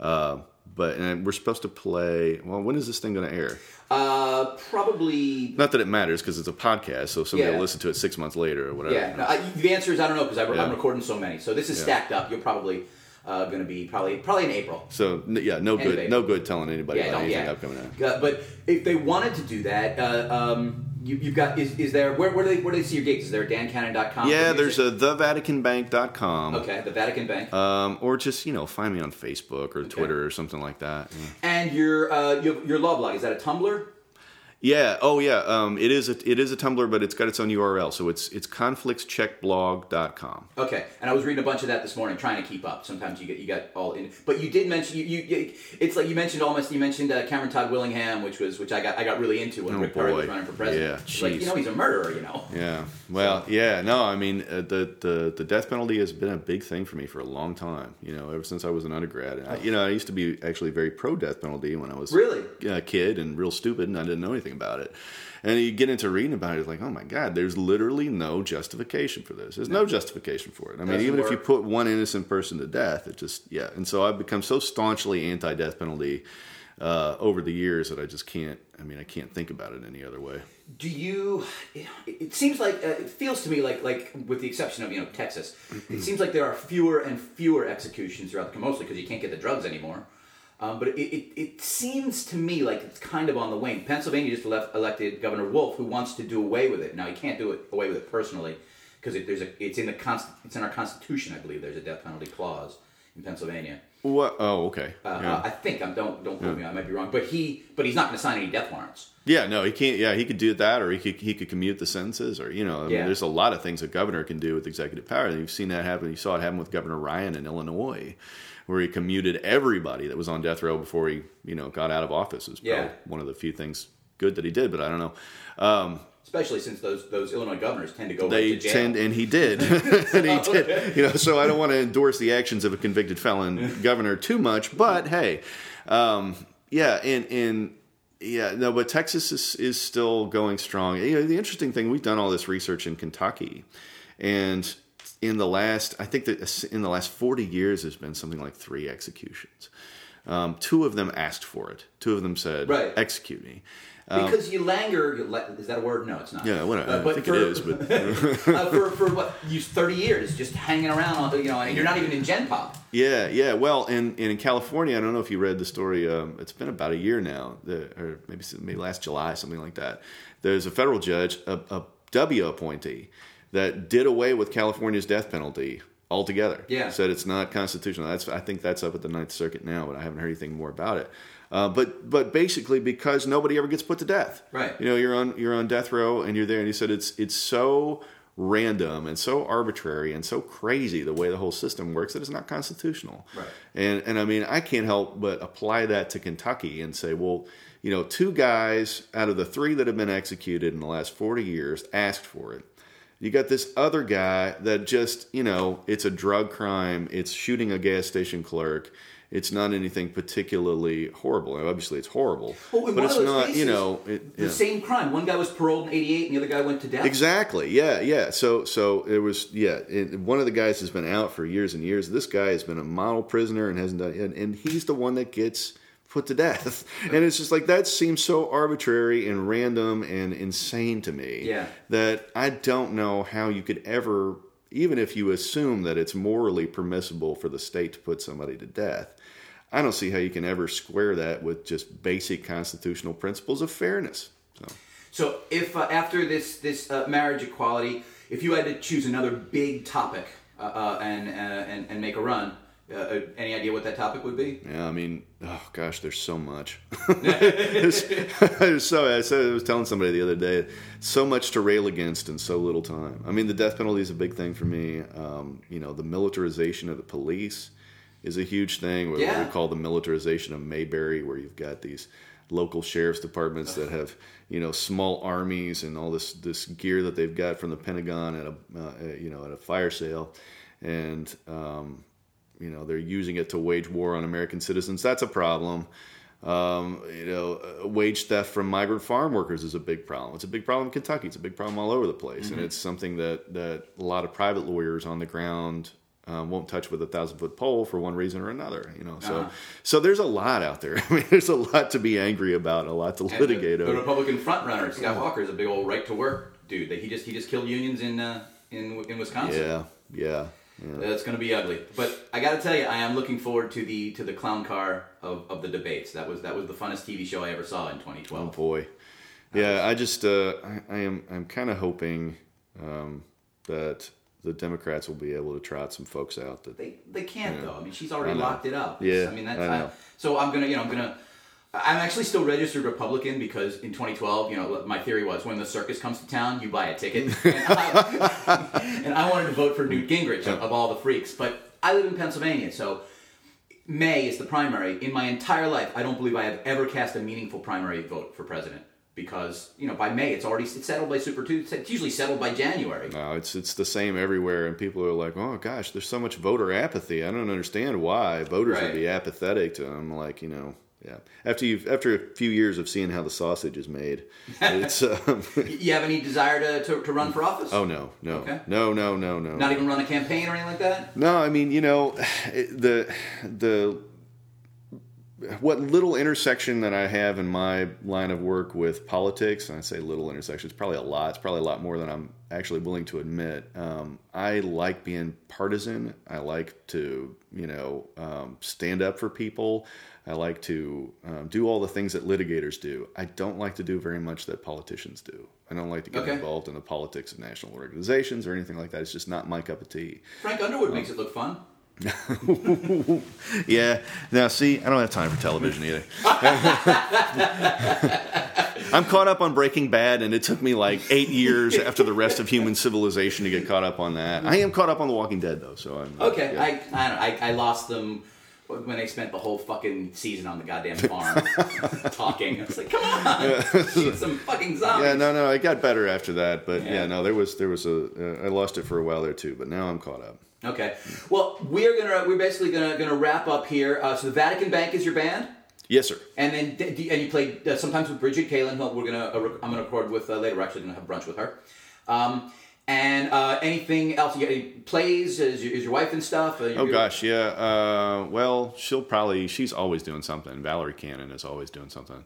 Uh, but and we're supposed to play. Well, when is this thing going to air? Uh, probably. Not that it matters because it's a podcast, so somebody Yeah. will listen to it six months later or whatever. Yeah. No, I, the answer is I don't know because Yeah. I'm recording so many. So this is Yeah. stacked up. You'll probably uh, going to be probably probably in April. So yeah, no good, no good telling anybody Yeah, about anything yeah. upcoming. Out. But if they wanted to do that, uh, um, you, you've got is, is there where, where do they where do they see your gigs? Is there a dancanon.com? Yeah, there's a thevaticanbank.com. okay the Vatican Bank Um, or just you know find me on Facebook or Twitter or something like that. Yeah. and your uh, your, your law blog is that a Tumblr? Yeah. Oh, yeah. Um, it is. A, it is a Tumblr, but it's got its own URL. So it's it's conflictscheckblog.com. Okay, and I was reading a bunch of that this morning, trying to keep up. Sometimes you get you got all in, but you did mention you, you, you it's like you mentioned almost you mentioned uh, Cameron Todd Willingham, which was which I got I got really into when Oh, Rick Perry was running for president. Yeah, like you know he's a murderer, you know. Yeah. Well, yeah. No, I mean uh, the the the death penalty has been a big thing for me for a long time. You know, ever since I was an undergrad. And I, you know, I used to be actually very pro death penalty when I was Really? a kid and real stupid, and I didn't know anything about it. And you get into reading about it, it's like, oh my god, there's literally no justification for this. There's no justification for it. I mean, Doesn't even if you put one innocent person to death, it just yeah. And so I've become so staunchly anti-death penalty uh, over the years that I just can't. I mean, I can't think about it any other way. Do you? It seems like uh, it feels to me like like with the exception of you know Texas, it seems like there are fewer and fewer executions throughout the country, mostly because you can't get the drugs anymore. Um, but it, it, it seems to me like it's kind of on the wane. Pennsylvania just elect, elected Governor Wolf, who wants to do away with it. Now he can't do it away with it personally because it, there's a it's in the const, it's in our constitution. I believe there's a death penalty clause in Pennsylvania. What? Oh, okay. Uh, yeah. I think I'm don't don't quote me. I might be wrong, but he but he's not going to sign any death warrants. Yeah, no, he can't. Yeah, he could do that, or he could he could commute the sentences, or you know, I mean, Yeah. there's a lot of things a governor can do with executive power. You've seen that happen. You saw it happen with Governor Ryan in Illinois, where he commuted everybody that was on death row before he you know got out of office. Is Yeah. one of the few things good that he did, but I don't know. Um, Especially since those those Illinois governors tend to go they right to jail. tend, and he did, and he did. You know, so I don't want to endorse the actions of a convicted felon governor too much, but hey, um, yeah, and and yeah, no, but Texas is is still going strong. You know, the interesting thing, we've done all this research in Kentucky, and in the last, I think that in the last forty years, there's been something like three executions. Um, two of them asked for it. Two of them said, Right. "Execute me." Because you langer, you is that a word? No, it's not. Yeah, whatever. Uh, I think for, it is, but uh, for, for what, you 30 years just hanging around, on, you know, and you're not even in Gen Pop. Yeah, yeah. Well, in in California, I don't know if you read the story. Um, it's been about a year now, the, or maybe maybe last July, something like that. There's a federal judge, a, a W appointee, that did away with California's death penalty altogether. Yeah. said it's not constitutional. That's I think that's up at the Ninth Circuit now, but I haven't heard anything more about it. Uh, but but basically because nobody ever gets put to death. Right. You know, you're on you're on death row and you're there, and he said it's it's so random and so arbitrary and so crazy the way the whole system works that it's not constitutional. Right. And and I mean, I can't help but apply that to Kentucky and say, well, you know, two guys out of the three that have been executed in the last 40 years asked for it. You got this other guy that just, you know, it's a drug crime, it's shooting a gas station clerk. It's not anything particularly horrible. Obviously, it's horrible, oh, Well, but it's not. cases, you know, it, The yeah. same crime. One guy was paroled in 88 and the other guy went to death. Exactly. Yeah. Yeah. So so it was. Yeah. It, one of the guys has been out for years and years. This guy has been a model prisoner and hasn't done. And, and he's the one that gets put to death. And it's just like that seems so arbitrary and random and insane to me. Yeah. That I don't know how you could ever, even if you assume that it's morally permissible for the state to put somebody to death. I don't see how you can ever square that with just basic constitutional principles of fairness. So. So, if uh, after this this uh, marriage equality, if you had to choose another big topic uh, uh, and, uh, and and make a run, uh, uh, any idea what that topic would be? Yeah, I mean, oh gosh, there's so much. there's, so I said I was telling somebody the other day, so much to rail against in so little time. I mean, the death penalty is a big thing for me. Um, you know, the militarization of the police is a huge thing. What Yeah. we call the militarization of Mayberry, where you've got these local sheriff's departments that have you know small armies and all this this gear that they've got from the Pentagon at a uh, you know at a fire sale, and um, you know they're using it to wage war on American citizens. That's a problem. Um, you know, uh, wage theft from migrant farm workers is a big problem. It's a big problem in Kentucky. It's a big problem all over the place, and it's something that that a lot of private lawyers on the ground um, won't touch with a thousand foot pole for one reason or another. You know, so Uh-huh. so there's a lot out there. I mean, there's a lot to be angry about, a lot to And litigate the, the. Republican frontrunner Scott Walker is a big old right to work dude. That he just he just killed unions in uh, in in Wisconsin. Yeah, yeah, yeah. That's going to be ugly. But I got to tell you, I am looking forward to the to the clown car of, of the debates. That was that was the funnest TV show I ever saw in 2012. Oh 2012. boy, yeah. I just uh, I, I am I'm kind of hoping um, that the Democrats will be able to trot some folks out that They they can't Yeah. though. I mean, she's already locked it up. Yeah, I mean that's I. I- so I'm gonna you know I'm gonna. I'm actually still registered Republican because in 2012, you know, my theory was when the circus comes to town, you buy a ticket. And I, and I wanted to vote for Newt Gingrich of, of all the freaks. But I live in Pennsylvania, so May is the primary. In my entire life, I don't believe I have ever cast a meaningful primary vote for president because you know by May it's already it's settled by Super Tuesday. It's usually settled by January. No, it's it's the same everywhere, and people are like, "Oh gosh, there's so much voter apathy. I don't understand why voters Right. would be apathetic to." them." like, you know, yeah. After you've after a few years of seeing how the sausage is made, it's um, You have any desire to, to, to run for office? oh no, no, Okay. no, no, no, no, Not even run a campaign or anything like that? No, I mean, you know, the the what little intersection that I have in my line of work with politics, and I say little intersection, it's probably a lot. It's probably a lot more than I'm actually willing to admit. Um, I like being partisan. I like to, you know, um, stand up for people. I like to um, do all the things that litigators do. I don't like to do very much that politicians do. I don't like to get Okay. involved in the politics of national organizations or anything like that. It's just not my cup of tea. Frank Underwood makes it look fun. Yeah. Now, see, I don't have time for television either. I'm caught up on Breaking Bad, and it took me like eight years after the rest of human civilization to get caught up on that. I am caught up on The Walking Dead, though. So I'm Okay, yeah. I, I don't know. I, I lost them when they spent the whole fucking season on the goddamn farm talking. I was like, come on, shoot some fucking zombies. Yeah, no, no, it got better after that, but yeah, Yeah. no, there was there was a uh, I lost it for a while there too, but now I'm caught up. Okay. Well, we're gonna we're basically gonna gonna wrap up here. Uh, so the Vatican Bank is your band, Yes, sir. and then and you played uh, sometimes with Bridget Kalen. who We're gonna uh, I'm gonna record with uh, later. We're actually gonna have brunch with her. Um, and uh, anything else? You got any plays? Is your, is your wife and stuff? Uh, Oh gosh, yeah. Uh, well, she'll probably she's always doing something. Valerie Canon is always doing something.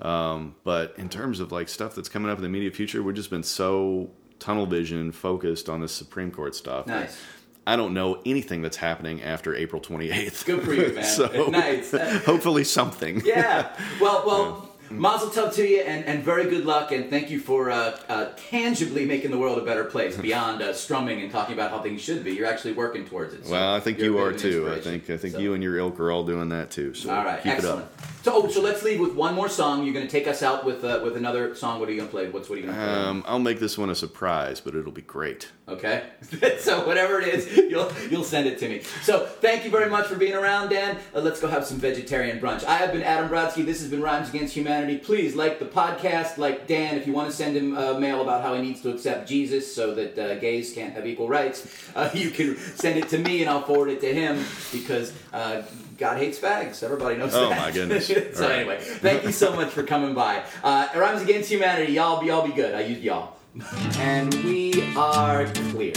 Um, but in terms of like stuff that's coming up in the immediate future, we've just been so tunnel vision focused on the Supreme Court stuff. Nice. I don't know anything that's happening after April 28th. Good for you, man. so Nice. hopefully something. Yeah. Well, well, Mazel tov to you, and, and very good luck, and thank you for uh, uh, tangibly making the world a better place beyond uh, strumming and talking about how things should be. You're actually working towards it. so Well, I think you are bit of an too. I think I think So- you and your ilk are all doing that too. So All right, keep excellent. it up. So, oh, so let's leave with one more song. You're going to take us out with uh, with another song. What are you going to play? What's what are you going to play? Um, I'll make this one a surprise, but it'll be great. Okay, so whatever it is, you'll you'll send it to me. So thank you very much for being around, Dan. Uh, let's go have some vegetarian brunch. I have been Adam Brodsky. This has been Rhymes Against Humanity. Please like the podcast, like Dan. If you want to send him a mail about how he needs to accept Jesus so that uh, gays can't have equal rights, uh, you can send it to me and I'll forward it to him because uh, God hates fags. Everybody knows Oh, that. my goodness. so right. anyway, thank you so much for coming by. Uh, Rhymes Against Humanity. Y'all be y'all be good. I used y'all. And we are clear.